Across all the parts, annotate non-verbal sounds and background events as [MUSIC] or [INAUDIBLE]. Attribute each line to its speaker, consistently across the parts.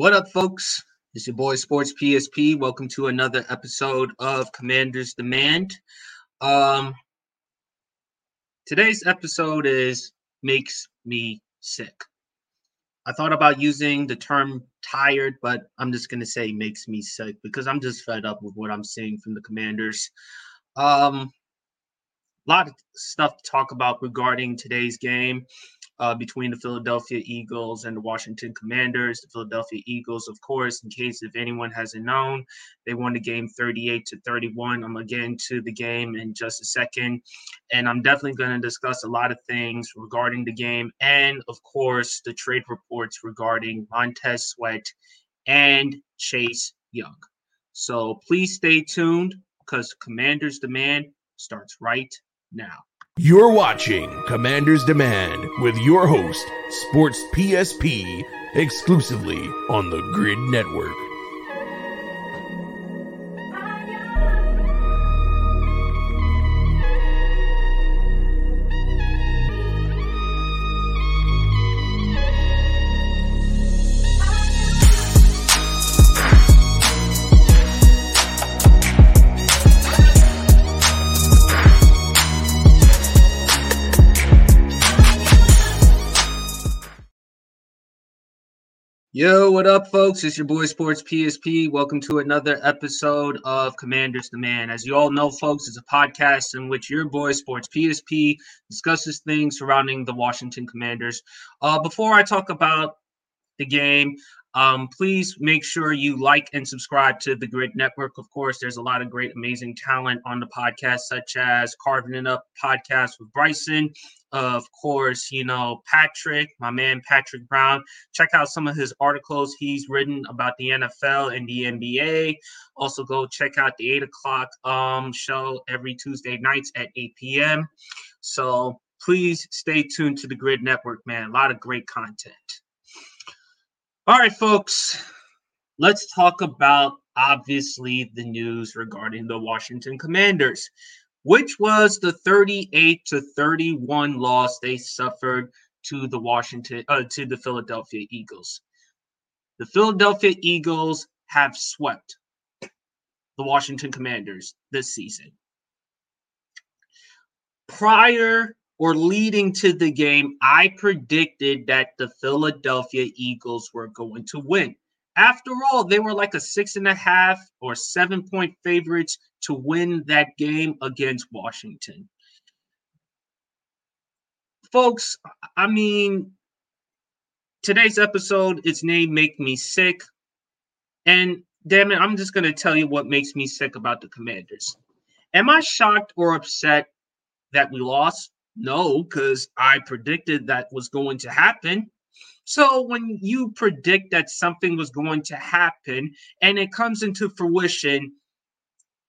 Speaker 1: What up, folks? It's your boy Sports PSP. Welcome to another episode of Commanders Demand. Um, today's episode is makes me sick. I thought about using the term tired, but I'm just gonna say makes me sick because I'm just fed up with what I'm seeing from the Commanders. Um, a lot of stuff to talk about regarding today's game uh, between the Philadelphia Eagles and the Washington Commanders. The Philadelphia Eagles, of course, in case if anyone hasn't known, they won the game 38 to 31. I'm again to the game in just a second, and I'm definitely going to discuss a lot of things regarding the game and, of course, the trade reports regarding Montez Sweat and Chase Young. So please stay tuned because Commanders Demand starts right now.
Speaker 2: You're watching Commander's Demand with your host, Sports PSP, exclusively on the Gryd Network.
Speaker 1: Yo, what up, folks? It's your boy Sports PSP. Welcome to another episode of Commanders Demand. As you all know, folks, it's a podcast in which your boy Sports PSP discusses things surrounding the Washington Commanders. Uh, before I talk about the game, um, please make sure you like and subscribe to the Gryd Network. Of course, there's a lot of great, amazing talent on the podcast, such as Carving It Up podcast with Bryson. of course, you know, Patrick, my man Patrick Brown. Check out some of his articles he's written about the NFL and the NBA. Also, go check out the 8 o'clock um, show every Tuesday nights at 8 p.m. So please stay tuned to the Gryd Network, man. A lot of great content. All right, folks, let's talk about obviously the news regarding the Washington Commanders, which was the 38 to 31 loss they suffered to the Washington uh, to the Philadelphia Eagles. The Philadelphia Eagles have swept the Washington Commanders this season. Prior or leading to the game, I predicted that the Philadelphia Eagles were going to win. After all, they were like a six and a half or seven point favorites to win that game against Washington. Folks, I mean, today's episode is named Make Me Sick. And damn it, I'm just going to tell you what makes me sick about the Commanders. Am I shocked or upset that we lost? No, because I predicted that was going to happen. So when you predict that something was going to happen and it comes into fruition,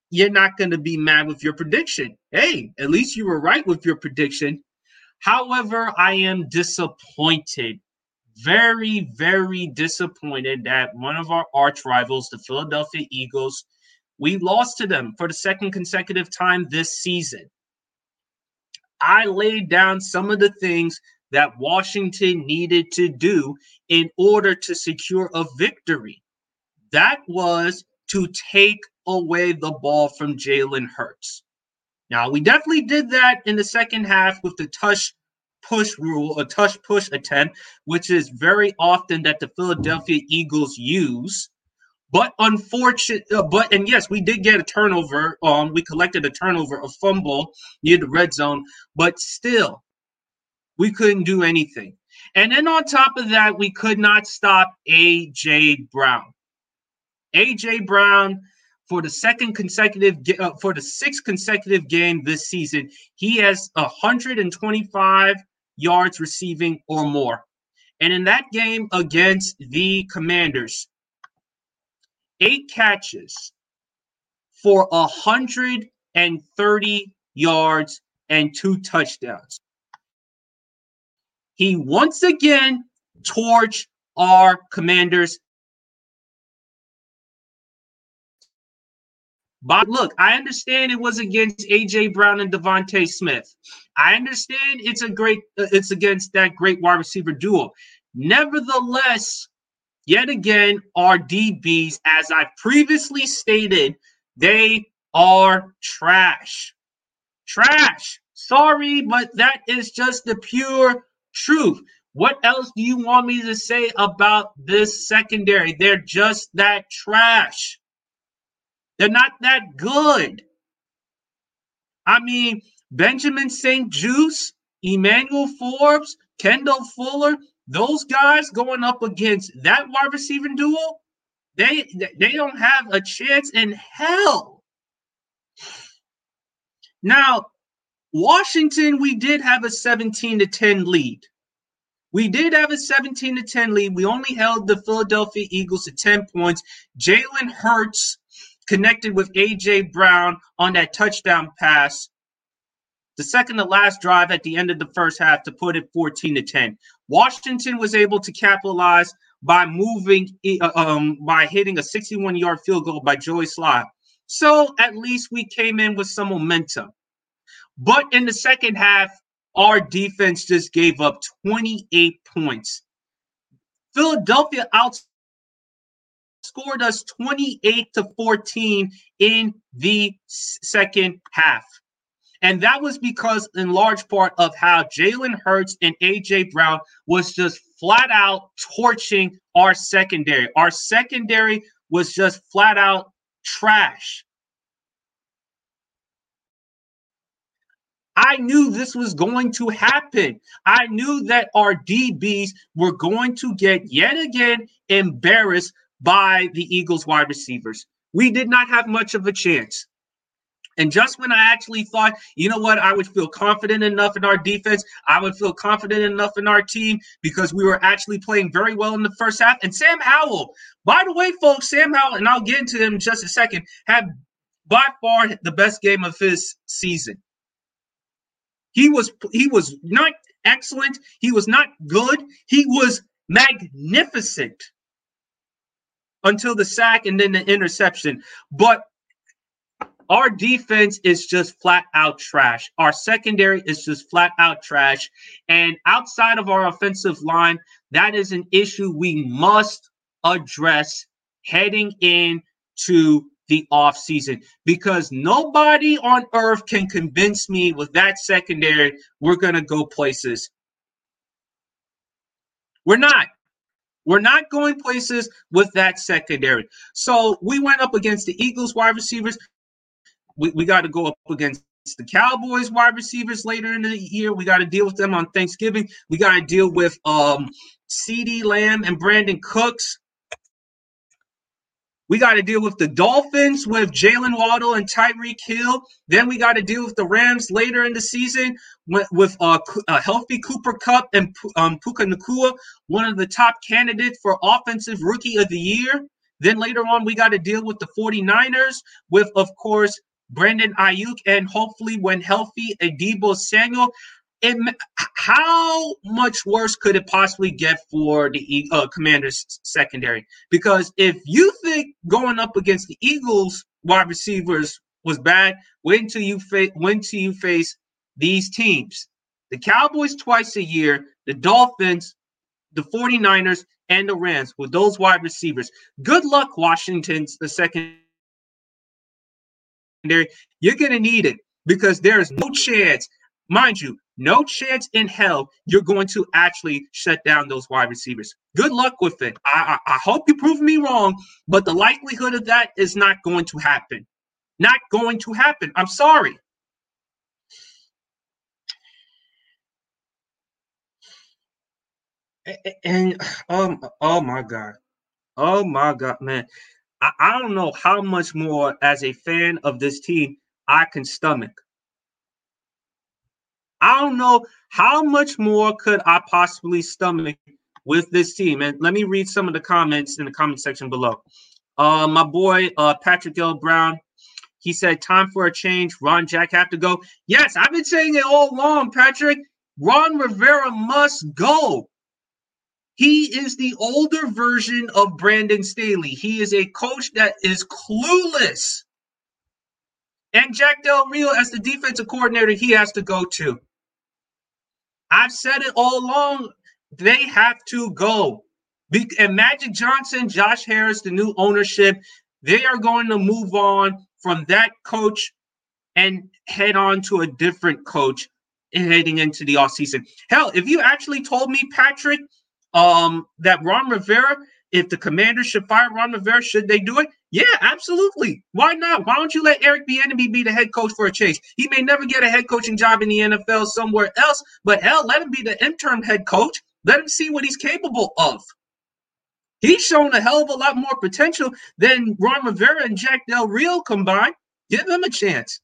Speaker 1: you're not going to be mad with your prediction. Hey, at least you were right with your prediction. However, I am disappointed, very, very disappointed that one of our arch rivals, the Philadelphia Eagles, we lost to them for the second consecutive time this season. I laid down some of the things that Washington needed to do in order to secure a victory. That was to take away the ball from Jalen Hurts. Now, we definitely did that in the second half with the tush push rule, a tush push attempt, which is very often that the Philadelphia Eagles use. But unfortunate, uh, but and yes, we did get a turnover. Um, we collected a turnover, a fumble near the red zone, but still, we couldn't do anything. And then on top of that, we could not stop AJ Brown. AJ Brown for the second consecutive uh, for the sixth consecutive game this season, he has 125 yards receiving or more. And in that game against the Commanders, eight catches for 130 yards and two touchdowns. He once again torched our commanders. But look, I understand it was against AJ Brown and DeVonta Smith. I understand it's a great, uh, it's against that great wide receiver duo. Nevertheless, yet again, our DBs, as I've previously stated, they are trash. Trash. Sorry, but that is just the pure truth. What else do you want me to say about this secondary? They're just that trash. They're not that good. I mean, Benjamin St-Juste, Emmanuel Forbes, Kendall Fuller, those guys going up against that wide receiver duo, they they don't have a chance in hell. Now, Washington, we did have a 17 to 10 lead. We did have a 17 to 10 lead. We only held the Philadelphia Eagles to 10 points. Jalen Hurts connected with AJ Brown on that touchdown pass. The second to last drive at the end of the first half to put it 14 to 10. Washington was able to capitalize by moving, uh, um, by hitting a 61 yard field goal by Joey Slye. So at least we came in with some momentum. But in the second half, our defense just gave up 28 points. Philadelphia outscored us 28 to 14 in the second half. And that was because, in large part, of how Jalen Hurts and AJ Brown was just flat out torching our secondary. Our secondary was just flat out trash. I knew this was going to happen. I knew that our DBs were going to get yet again embarrassed by the Eagles wide receivers. We did not have much of a chance. And just when I actually thought, you know what, I would feel confident enough in our defense, I would feel confident enough in our team because we were actually playing very well in the first half. And Sam Howell, by the way, folks, Sam Howell, and I'll get into him in just a second, had by far the best game of his season. He was he was not excellent. He was not good. He was magnificent until the sack and then the interception. But our defense is just flat out trash. Our secondary is just flat out trash. And outside of our offensive line, that is an issue we must address heading into the offseason because nobody on earth can convince me with that secondary we're going to go places. We're not. We're not going places with that secondary. So we went up against the Eagles wide receivers we, we got to go up against the Cowboys wide receivers later in the year. We got to deal with them on Thanksgiving. We got to deal with um CeeDee Lamb and Brandin Cooks. We got to deal with the Dolphins with Jaylen Waddle and Tyreek Hill. Then we got to deal with the Rams later in the season with, with uh, a healthy Cooper Kupp and um, Puka Nacua, one of the top candidates for Offensive Rookie of the Year. Then later on, we got to deal with the 49ers with, of course, Brandon Aiyuk, and hopefully, when healthy, a Deebo Samuel. How much worse could it possibly get for the uh, Commanders secondary? Because if you think going up against the Eagles wide receivers was bad, wait until you face wait until you face these teams. The Cowboys twice a year, the Dolphins, the 49ers, and the Rams with those wide receivers. Good luck, Washington's the second secondary, you're going to need it because there is no chance, mind you, no chance in hell you're going to actually shut down those wide receivers. Good luck with it. I, I, I hope you prove me wrong, but the likelihood of that is not going to happen. Not going to happen. I'm sorry. And [SIGHS] um, oh my god, oh my god, man! I, I don't know how much more as a fan of this team I can stomach. I don't know how much more could I possibly stomach with this team. And let me read some of the comments in the comment section below. Uh, my boy uh, Patrick L. Brown, he said, "Time for a change. Ron Jack have to go." Yes, I've been saying it all along, Patrick. Ron Rivera must go. He is the older version of Brandon Staley. He is a coach that is clueless. And Jack Del Rio, as the defensive coordinator, he has to go too. I've said it all along. They have to go. And Magic Johnson, Josh Harris, the new ownership, they are going to move on from that coach and head on to a different coach heading into the offseason. Hell, if you actually told me, Patrick, um, that Ron Rivera, if the commander should fire Ron Rivera, should they do it? Yeah, absolutely. Why not? Why don't you let Eric Bieniemy be the head coach for a change? He may never get a head coaching job in the NFL somewhere else, but hell, let him be the interim head coach. Let him see what he's capable of. He's shown a hell of a lot more potential than Ron Rivera and Jack Del Rio combined. Give him a chance.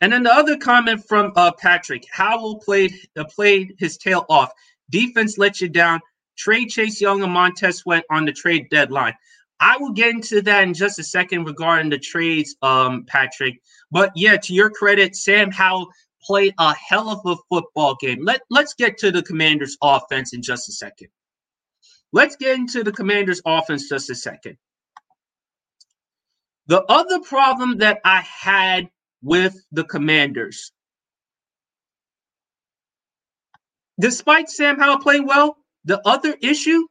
Speaker 1: And then the other comment from uh, Patrick Howell played uh, played his tail off. Defense let you down. Trade Chase Young and Montez Sweat on the trade deadline. I will get into that in just a second regarding the trades, um, Patrick. But yeah, to your credit, Sam Howell played a hell of a football game. Let Let's get to the Commanders' offense in just a second. Let's get into the Commanders' offense just a second. The other problem that I had with the Commanders, despite Sam Howell playing well, the other issue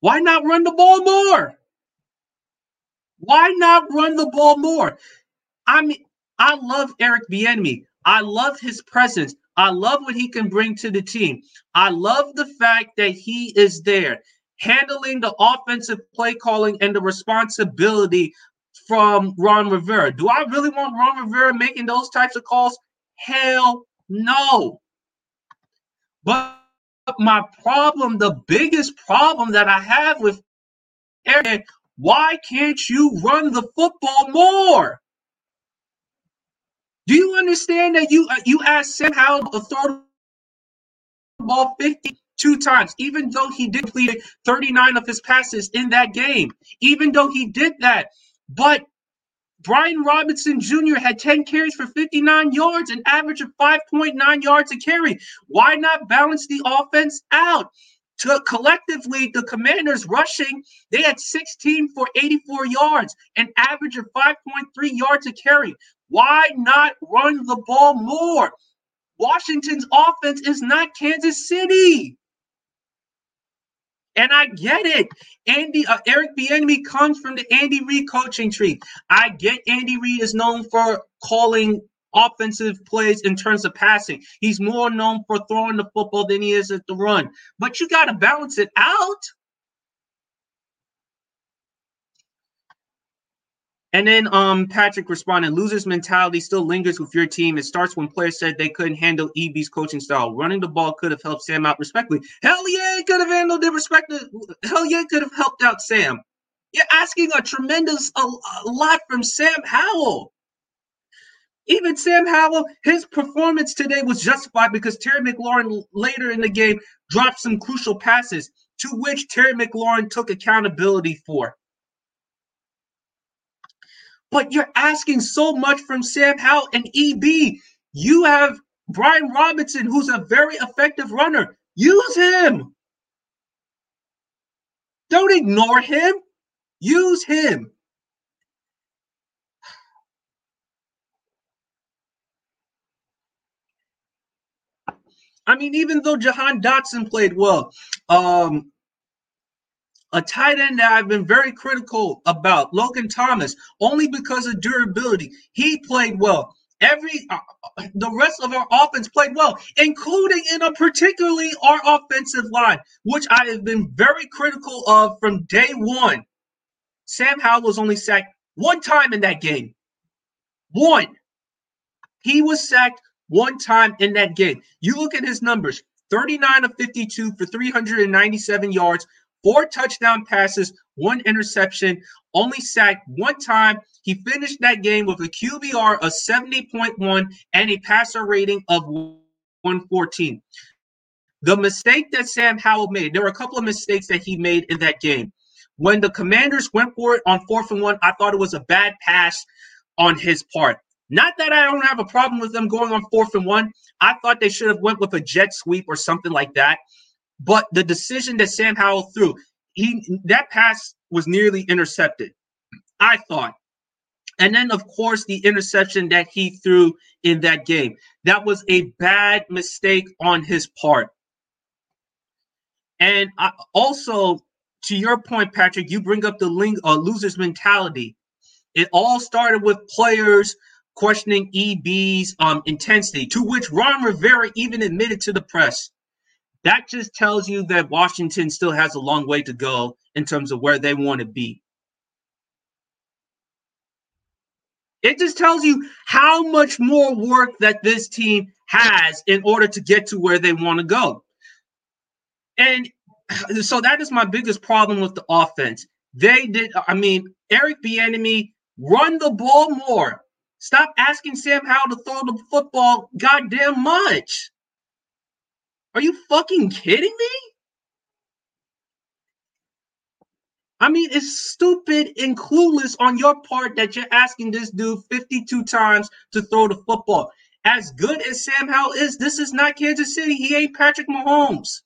Speaker 1: why not run the ball more? Why not run the ball more? I mean, I love Eric Bieniemy. I love his presence. I love what he can bring to the team. I love the fact that he is there handling the offensive play calling and the responsibility from Ron Rivera. Do I really want Ron Rivera making those types of calls? Hell no. But my problem, the biggest problem that I have with Aaron, why can't you run the football more? Do you understand that you uh, you asked Sam Howell to throw the ball 52 times, even though he did complete 39 of his passes in that game, even though he did that. But Brian Robinson Jr. had 10 carries for 59 yards, an average of 5.9 yards a carry. Why not balance the offense out? To collectively, the commanders rushing, they had 16 for 84 yards, an average of 5.3 yards a carry. Why not run the ball more? Washington's offense is not Kansas City. And I get it. Andy uh, Eric Bieniemy comes from the Andy Reid coaching tree. I get Andy Reid is known for calling offensive plays in terms of passing. He's more known for throwing the football than he is at the run. But you got to balance it out. And then um Patrick responded, losers mentality still lingers with your team. It starts when players said they couldn't handle EB's coaching style. Running the ball could have helped Sam out respectfully. Hell yeah, it could have handled it respectfully. Hell yeah, could have helped out Sam. You're asking a tremendous a, a lot from Sam Howell. Even Sam Howell, his performance today was justified because Terry McLaurin later in the game dropped some crucial passes to which Terry McLaurin took accountability for. But you're asking so much from Sam Howell and EB. You have Brian Robinson, who's a very effective runner. Use him. Don't ignore him. Use him. I mean, even though Jahan Dotson played well, um, a tight end that I've been very critical about, Logan Thomas, only because of durability. He played well. Every uh, the rest of our offense played well, including in a particularly our offensive line, which I have been very critical of from day one. Sam Howell was only sacked one time in that game. One. He was sacked one time in that game. You look at his numbers 39 of 52 for 397 yards, four touchdown passes, one interception, only sacked one time. He finished that game with a QBR of 70.1 and a passer rating of 114. The mistake that Sam Howell made, there were a couple of mistakes that he made in that game. When the commanders went for it on fourth and one, I thought it was a bad pass on his part. Not that I don't have a problem with them going on fourth and one. I thought they should have went with a jet sweep or something like that. But the decision that Sam Howell threw, he that pass was nearly intercepted. I thought. And then, of course, the interception that he threw in that game. That was a bad mistake on his part. And I, also, to your point, Patrick, you bring up the link, uh, losers mentality. It all started with players questioning EB's um, intensity, to which Ron Rivera even admitted to the press. That just tells you that Washington still has a long way to go in terms of where they want to be. It just tells you how much more work that this team has in order to get to where they want to go. And so that is my biggest problem with the offense. They did, I mean, Eric Bieniemy run the ball more. Stop asking Sam Howell to throw the football goddamn much. Are you fucking kidding me? I mean, it's stupid and clueless on your part that you're asking this dude 52 times to throw the football. As good as Sam Howell is, this is not Kansas City. He ain't Patrick Mahomes.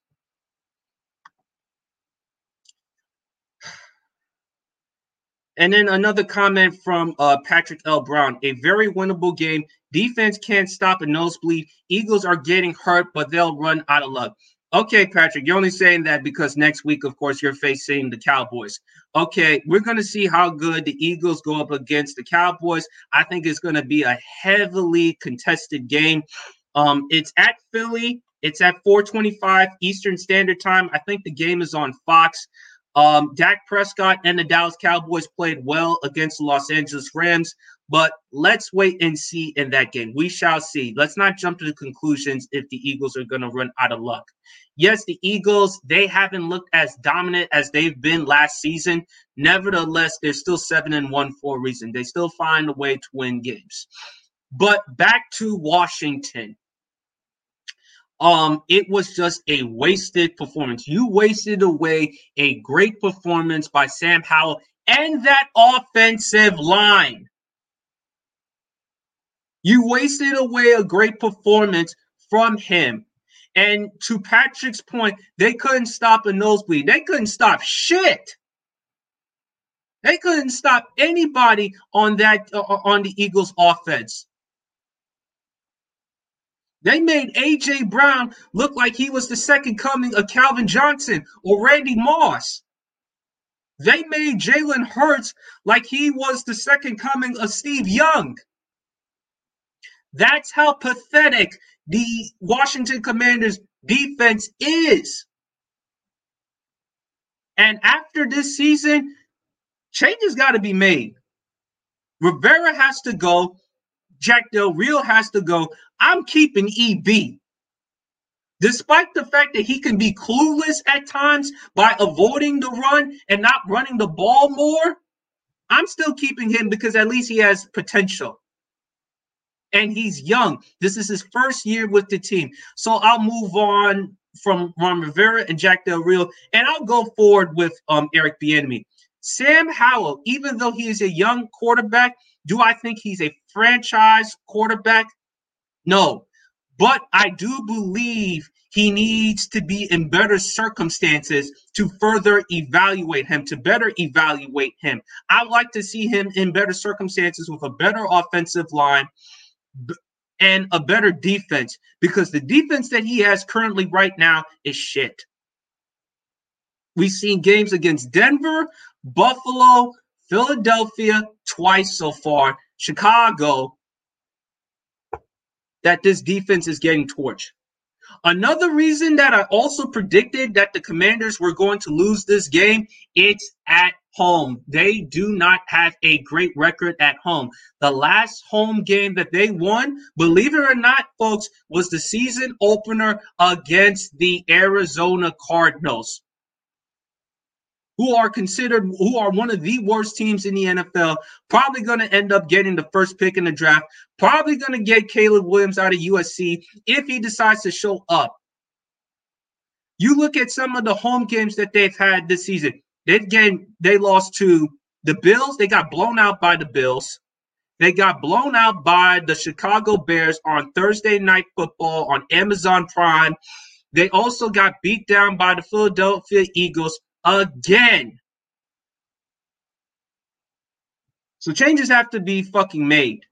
Speaker 1: And then another comment from uh, Patrick L. Brown. A very winnable game. Defense can't stop a nosebleed. Eagles are getting hurt, but they'll run out of luck. Okay, Patrick, you're only saying that because next week, of course, you're facing the Cowboys. Okay, we're going to see how good the Eagles go up against the Cowboys. I think it's going to be a heavily contested game. Um, it's at Philly. It's at 425 Eastern Standard Time. I think the game is on Fox. Um, Dak Prescott and the Dallas Cowboys played well against the Los Angeles Rams, but let's wait and see in that game. We shall see. Let's not jump to the conclusions if the Eagles are going to run out of luck. Yes, the Eagles, they haven't looked as dominant as they've been last season. Nevertheless, they're still 7 and 1 for a reason. They still find a way to win games. But back to Washington um, it was just a wasted performance. You wasted away a great performance by Sam Howell and that offensive line. You wasted away a great performance from him. And to Patrick's point, they couldn't stop a nosebleed. They couldn't stop shit. They couldn't stop anybody on that uh, on the Eagles offense. They made AJ Brown look like he was the second coming of Calvin Johnson or Randy Moss. They made Jalen Hurts like he was the second coming of Steve Young. That's how pathetic the Washington Commanders defense is. And after this season, changes got to be made. Rivera has to go. Jack Del Rio has to go. I'm keeping EB. Despite the fact that he can be clueless at times by avoiding the run and not running the ball more, I'm still keeping him because at least he has potential. And he's young. This is his first year with the team. So I'll move on from Ron Rivera and Jack Del Rio, and I'll go forward with um, Eric Bieniemy. Sam Howell, even though he is a young quarterback, do I think he's a franchise quarterback? No. But I do believe he needs to be in better circumstances to further evaluate him, to better evaluate him. I'd like to see him in better circumstances with a better offensive line and a better defense because the defense that he has currently right now is shit. We've seen games against Denver, Buffalo, Philadelphia twice so far, Chicago, that this defense is getting torched. Another reason that I also predicted that the Commanders were going to lose this game, it's at home. They do not have a great record at home. The last home game that they won, believe it or not, folks, was the season opener against the Arizona Cardinals who are considered who are one of the worst teams in the NFL, probably going to end up getting the first pick in the draft, probably going to get Caleb Williams out of USC if he decides to show up. You look at some of the home games that they've had this season. They've game they lost to the Bills, they got blown out by the Bills. They got blown out by the Chicago Bears on Thursday night football on Amazon Prime. They also got beat down by the Philadelphia Eagles again. So changes have to be fucking made.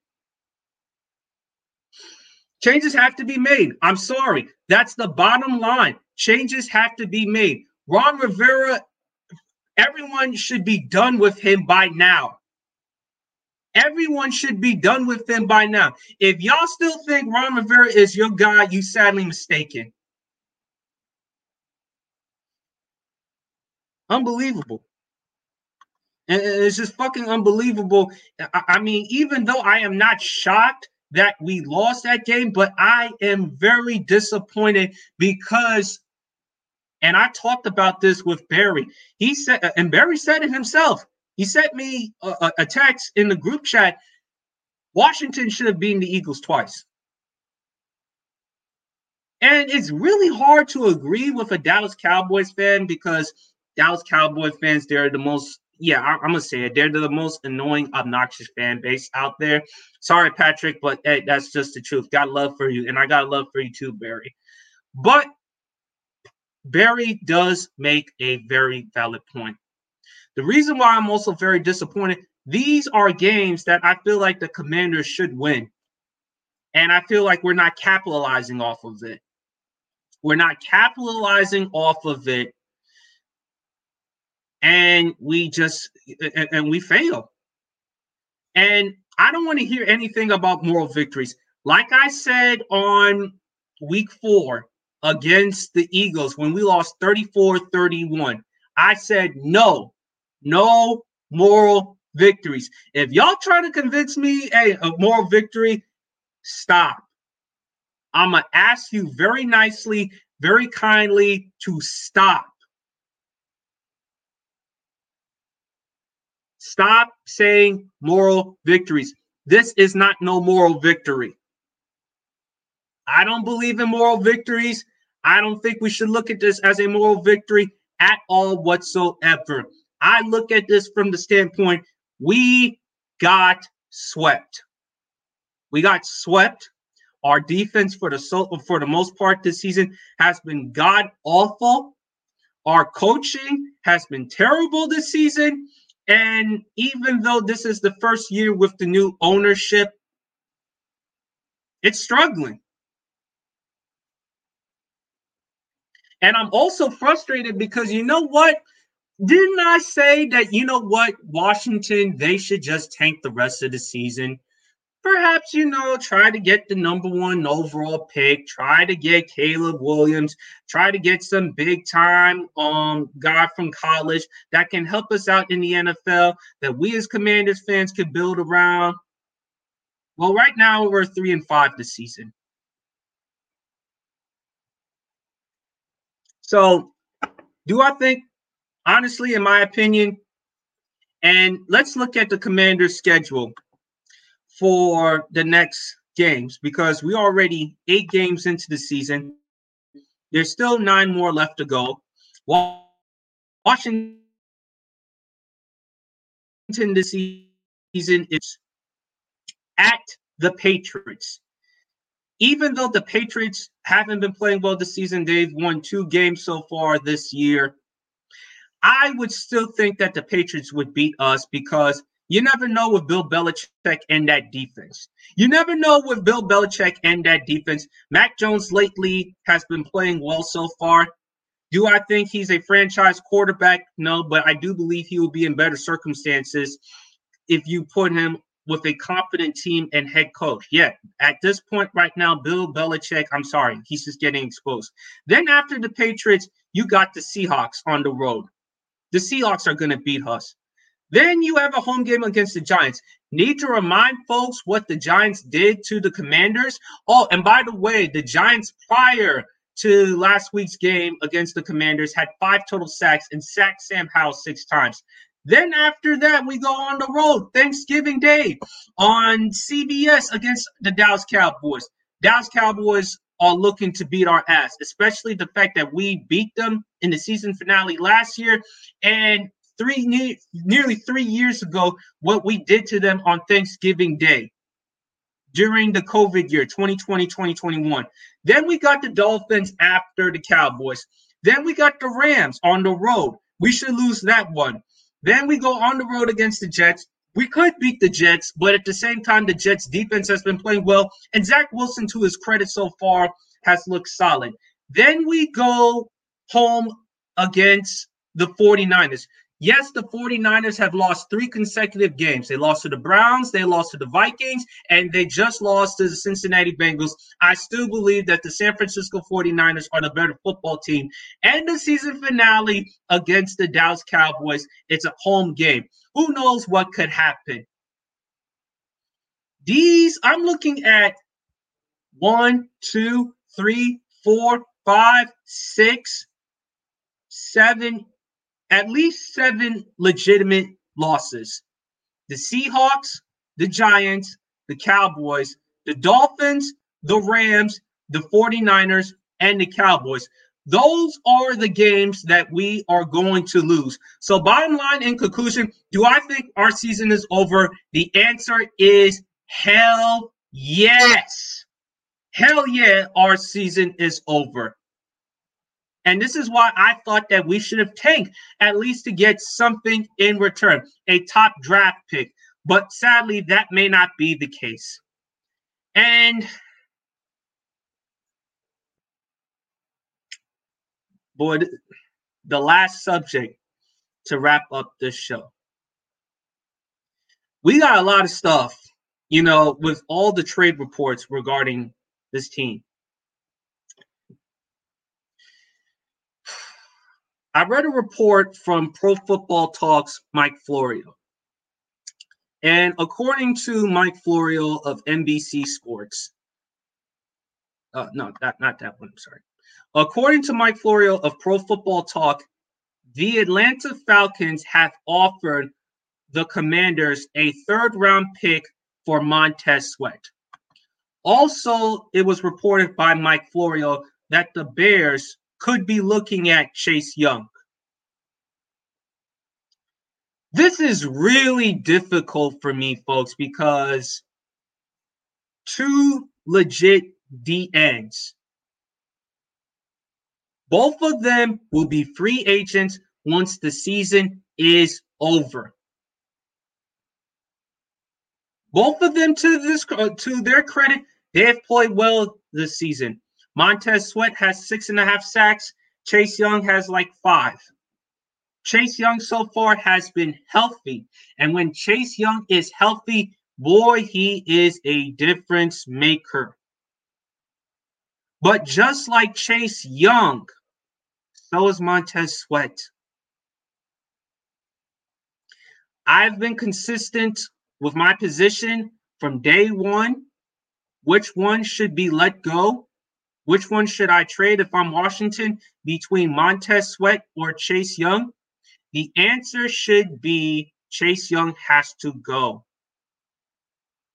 Speaker 1: Changes have to be made. I'm sorry. That's the bottom line. Changes have to be made. Ron Rivera, everyone should be done with him by now. Everyone should be done with him by now. If y'all still think Ron Rivera is your guy, you sadly mistaken. Unbelievable. And it's just fucking unbelievable. I mean, even though I am not shocked that we lost that game, but I am very disappointed because, and I talked about this with Barry. He said, uh, and Barry said it himself. He sent me a, a text in the group chat. Washington should have beaten the Eagles twice. And it's really hard to agree with a Dallas Cowboys fan because Dallas Cowboys fans, they're the most, yeah, I, am to say it. They're the most annoying, obnoxious fan base out there. Sorry, Patrick, but hey, that's just the truth. Got love for you. And I got love for you too, Barry. But Barry does make a very valid point. The reason why I'm also very disappointed, these are games that I feel like the commanders should win. And I feel like we're not capitalizing off of it. We're not capitalizing off of it. And we just and, and we fail. And I don't want to hear anything about moral victories. Like I said on week four against the Eagles when we lost 34 31, I said, no, no moral victories. If y'all try to convince me hey, a moral victory, stop. I'm going to ask you very nicely, very kindly to stop. Stop saying moral victories. This is not no moral victory. I don't believe in moral victories. I don't think we should look at this as a moral victory at all whatsoever. I look at this from the standpoint we got swept. We got swept. Our defense for the so, for the most part this season has been god awful. Our coaching has been terrible this season. And even though this is the first year with the new ownership, it's struggling. And I'm also frustrated because you know what? Didn't I say that, you know what, Washington, they should just tank the rest of the season? Perhaps, you know, try to get the number one overall pick, try to get Caleb Williams, try to get some big time um guy from college that can help us out in the NFL that we as Commanders fans could build around. Well, right now we're three and five this season. So, do I think honestly, in my opinion, and let's look at the commander's schedule for the next games because we already eight games into the season. There's still nine more left to go. Washington this season is at the Patriots. Even though the Patriots haven't been playing well this season, they've won two games so far this year. I would still think that the Patriots would beat us because you never know with Bill Belichick and that defense. You never know with Bill Belichick and that defense. Mac Jones lately has been playing well so far. Do I think he's a franchise quarterback? No, but I do believe he will be in better circumstances if you put him with a confident team and head coach. Yeah, at this point right now, Bill Belichick, I'm sorry, he's just getting exposed. Then after the Patriots, you got the Seahawks on the road. The Seahawks are going to beat us. Then you have a home game against the Giants. Need to remind folks what the Giants did to the Commanders. Oh, and by the way, the Giants prior to last week's game against the Commanders had five total sacks and sacked Sam Howell six times. Then after that, we go on the road Thanksgiving Day on CBS against the Dallas Cowboys. Dallas Cowboys are looking to beat our ass, especially the fact that we beat them in the season finale last year and three ne- nearly three years ago what we did to them on Thanksgiving Day during the COVID year 2020 2021. Then we got the Dolphins after the Cowboys. Then we got the Rams on the road. We should lose that one. Then we go on the road against the Jets we could beat the Jets, but at the same time, the Jets defense has been playing well, and Zach Wilson, to his credit so far, has looked solid. Then we go home against the 49ers. Yes, the 49ers have lost three consecutive games. They lost to the Browns, they lost to the Vikings, and they just lost to the Cincinnati Bengals. I still believe that the San Francisco 49ers are the better football team. And the season finale against the Dallas Cowboys, it's a home game. Who knows what could happen? These, I'm looking at one, two, three, four, five, six, seven, at least seven legitimate losses. The Seahawks, the Giants, the Cowboys, the Dolphins, the Rams, the 49ers, and the Cowboys. Those are the games that we are going to lose. So, bottom line in conclusion, do I think our season is over? The answer is hell yes. Hell yeah, our season is over. And this is why I thought that we should have tanked at least to get something in return, a top draft pick. But sadly, that may not be the case. And boy, the last subject to wrap up this show. We got a lot of stuff, you know, with all the trade reports regarding this team. I read a report from Pro Football Talks Mike Florio. And according to Mike Florio of NBC Sports, uh, no, that, not that one, I'm sorry. According to Mike Florio of Pro Football Talk, the Atlanta Falcons have offered the Commanders a third round pick for Montez Sweat. Also, it was reported by Mike Florio that the Bears could be looking at Chase Young. This is really difficult for me, folks, because two legit D ends. Both of them will be free agents once the season is over. Both of them, to this uh, to their credit, they have played well this season. Montez Sweat has six and a half sacks. Chase Young has like five. Chase Young so far has been healthy. And when Chase Young is healthy, boy, he is a difference maker. But just like Chase Young, so is Montez Sweat. I've been consistent with my position from day one. Which one should be let go which one should I trade if I'm Washington between Montez Sweat or Chase Young? The answer should be Chase Young has to go.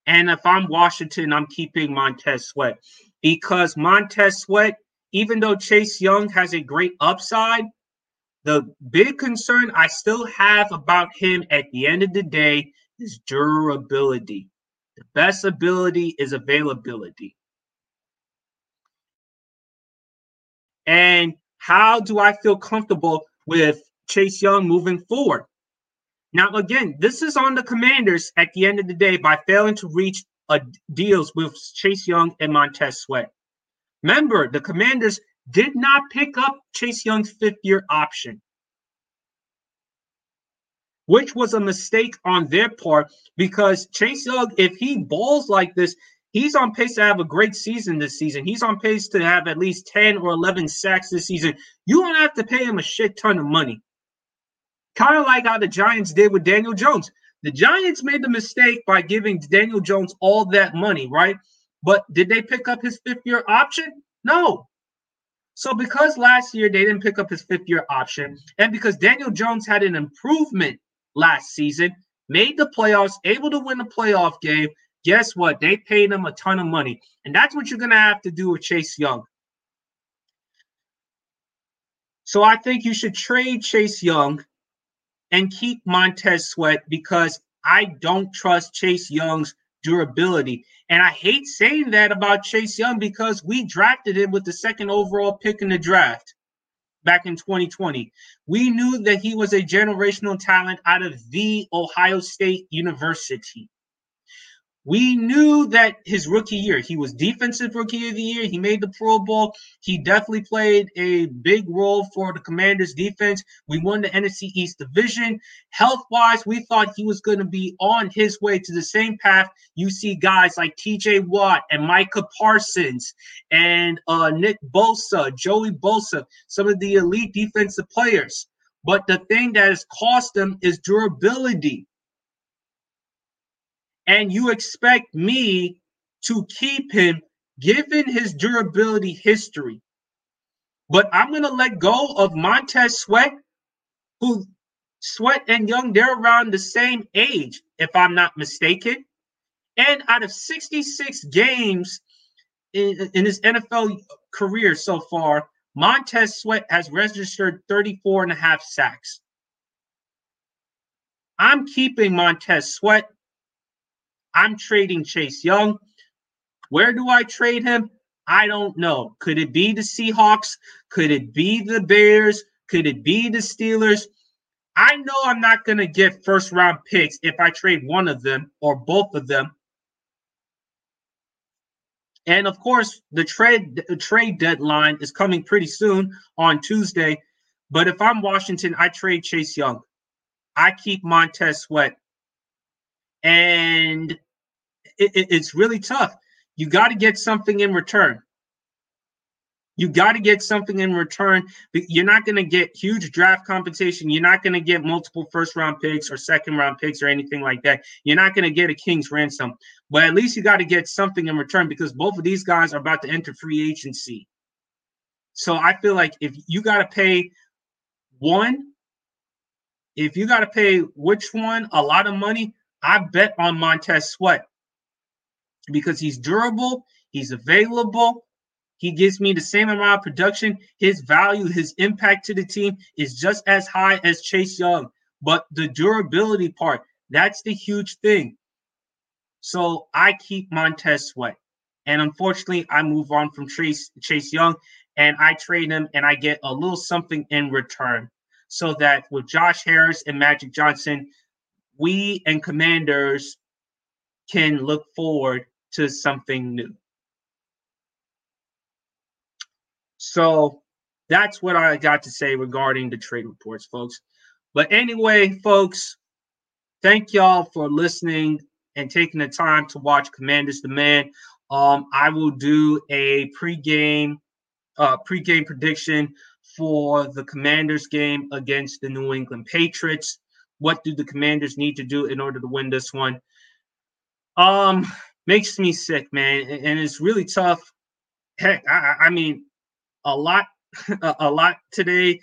Speaker 1: And if I'm Washington, I'm keeping Montez Sweat because Montez Sweat, even though Chase Young has a great upside, the big concern I still have about him at the end of the day is durability. The best ability is availability. And how do I feel comfortable with Chase Young moving forward? Now, again, this is on the commanders at the end of the day by failing to reach a deals with Chase Young and Montez Sweat. Remember, the commanders did not pick up Chase Young's fifth year option, which was a mistake on their part because Chase Young, if he balls like this, he's on pace to have a great season this season. He's on pace to have at least 10 or 11 sacks this season. You don't have to pay him a shit ton of money. Kind of like how the Giants did with Daniel Jones. The Giants made the mistake by giving Daniel Jones all that money, right? But did they pick up his fifth year option? No. So because last year they didn't pick up his fifth year option, and because Daniel Jones had an improvement last season, made the playoffs, able to win the playoff game, guess what? They paid him a ton of money. And that's what you're going to have to do with Chase Young. So I think you should trade Chase Young and keep Montez Sweat because I don't trust Chase Young's durability. And I hate saying that about Chase Young because we drafted him with the second overall pick in the draft back in 2020. We knew that he was a generational talent out of the Ohio State University. We knew that his rookie year, he was defensive rookie of the year. He made the Pro Bowl. He definitely played a big role for the Commanders defense. We won the NFC East division. Health wise, we thought he was going to be on his way to the same path. You see guys like TJ Watt and Micah Parsons and uh, Nick Bosa, Joey Bosa, some of the elite defensive players. But the thing that has cost them is durability and you expect me to keep him given his durability history. But I'm going to let go of Montez Sweat, who Sweat and Young, they're around the same age, if I'm not mistaken. And out of 66 games in, in his NFL career so far, Montez Sweat has registered 34 and a half sacks. I'm keeping Montez Sweat. I'm trading Chase Young. Where do I trade him? I don't know. Could it be the Seahawks? Could it be the Bears? Could it be the Steelers? I know I'm not going to get first round picks if I trade one of them or both of them. And of course, the trade the trade deadline is coming pretty soon on Tuesday. But if I'm Washington, I trade Chase Young. I keep Montez Sweat. And it, it, it's really tough. You got to get something in return. You got to get something in return. You're not going to get huge draft compensation. You're not going to get multiple first round picks or second round picks or anything like that. You're not going to get a king's ransom. But at least you got to get something in return because both of these guys are about to enter free agency. So I feel like if you got to pay one, if you got to pay which one a lot of money, I bet on Montez Sweat because he's durable, he's available, he gives me the same amount of production. His value, his impact to the team is just as high as Chase Young. But the durability part, that's the huge thing. So I keep Montez Sweat. And unfortunately, I move on from Chase, Chase Young and I trade him and I get a little something in return. So that with Josh Harris and Magic Johnson, we and Commanders can look forward to something new. So that's what I got to say regarding the trade reports, folks. But anyway, folks, thank y'all for listening and taking the time to watch Commanders Demand. Um, I will do a pregame uh, pregame prediction for the Commanders game against the New England Patriots. What do the Commanders need to do in order to win this one? Um, makes me sick, man, and it's really tough. Heck, I, I mean, a lot, [LAUGHS] a lot today.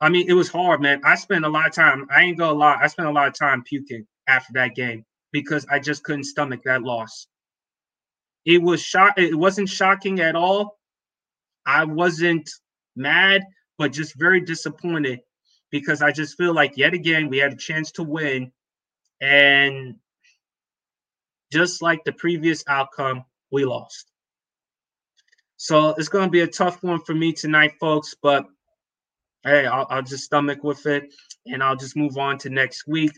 Speaker 1: I mean, it was hard, man. I spent a lot of time. I ain't gonna lie. I spent a lot of time puking after that game because I just couldn't stomach that loss. It was shock. It wasn't shocking at all. I wasn't mad, but just very disappointed because I just feel like yet again we had a chance to win, and just like the previous outcome, we lost. So it's going to be a tough one for me tonight, folks. But hey, I'll, I'll just stomach with it and I'll just move on to next week.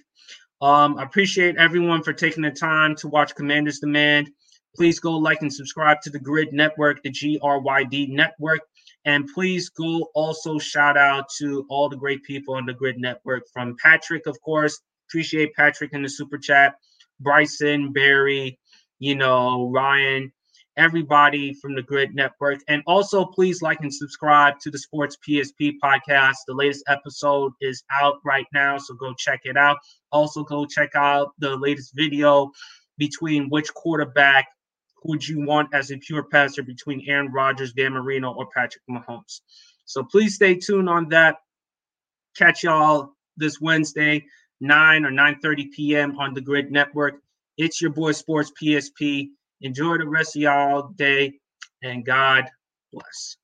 Speaker 1: Um, I appreciate everyone for taking the time to watch Commanders Demand. Please go like and subscribe to the Gryd Network, the GRYD Network. And please go also shout out to all the great people on the Gryd Network from Patrick, of course. Appreciate Patrick in the super chat. Bryson, Barry, you know, Ryan, everybody from the Gryd Network. And also, please like and subscribe to the Sports PSP podcast. The latest episode is out right now, so go check it out. Also, go check out the latest video between which quarterback would you want as a pure passer between Aaron Rodgers, Dan Marino, or Patrick Mahomes. So please stay tuned on that. Catch y'all this Wednesday. 9 or 9:30 p.m. on the Gryd Network. It's your boy Sports PSP. Enjoy the rest of y'all day and God bless.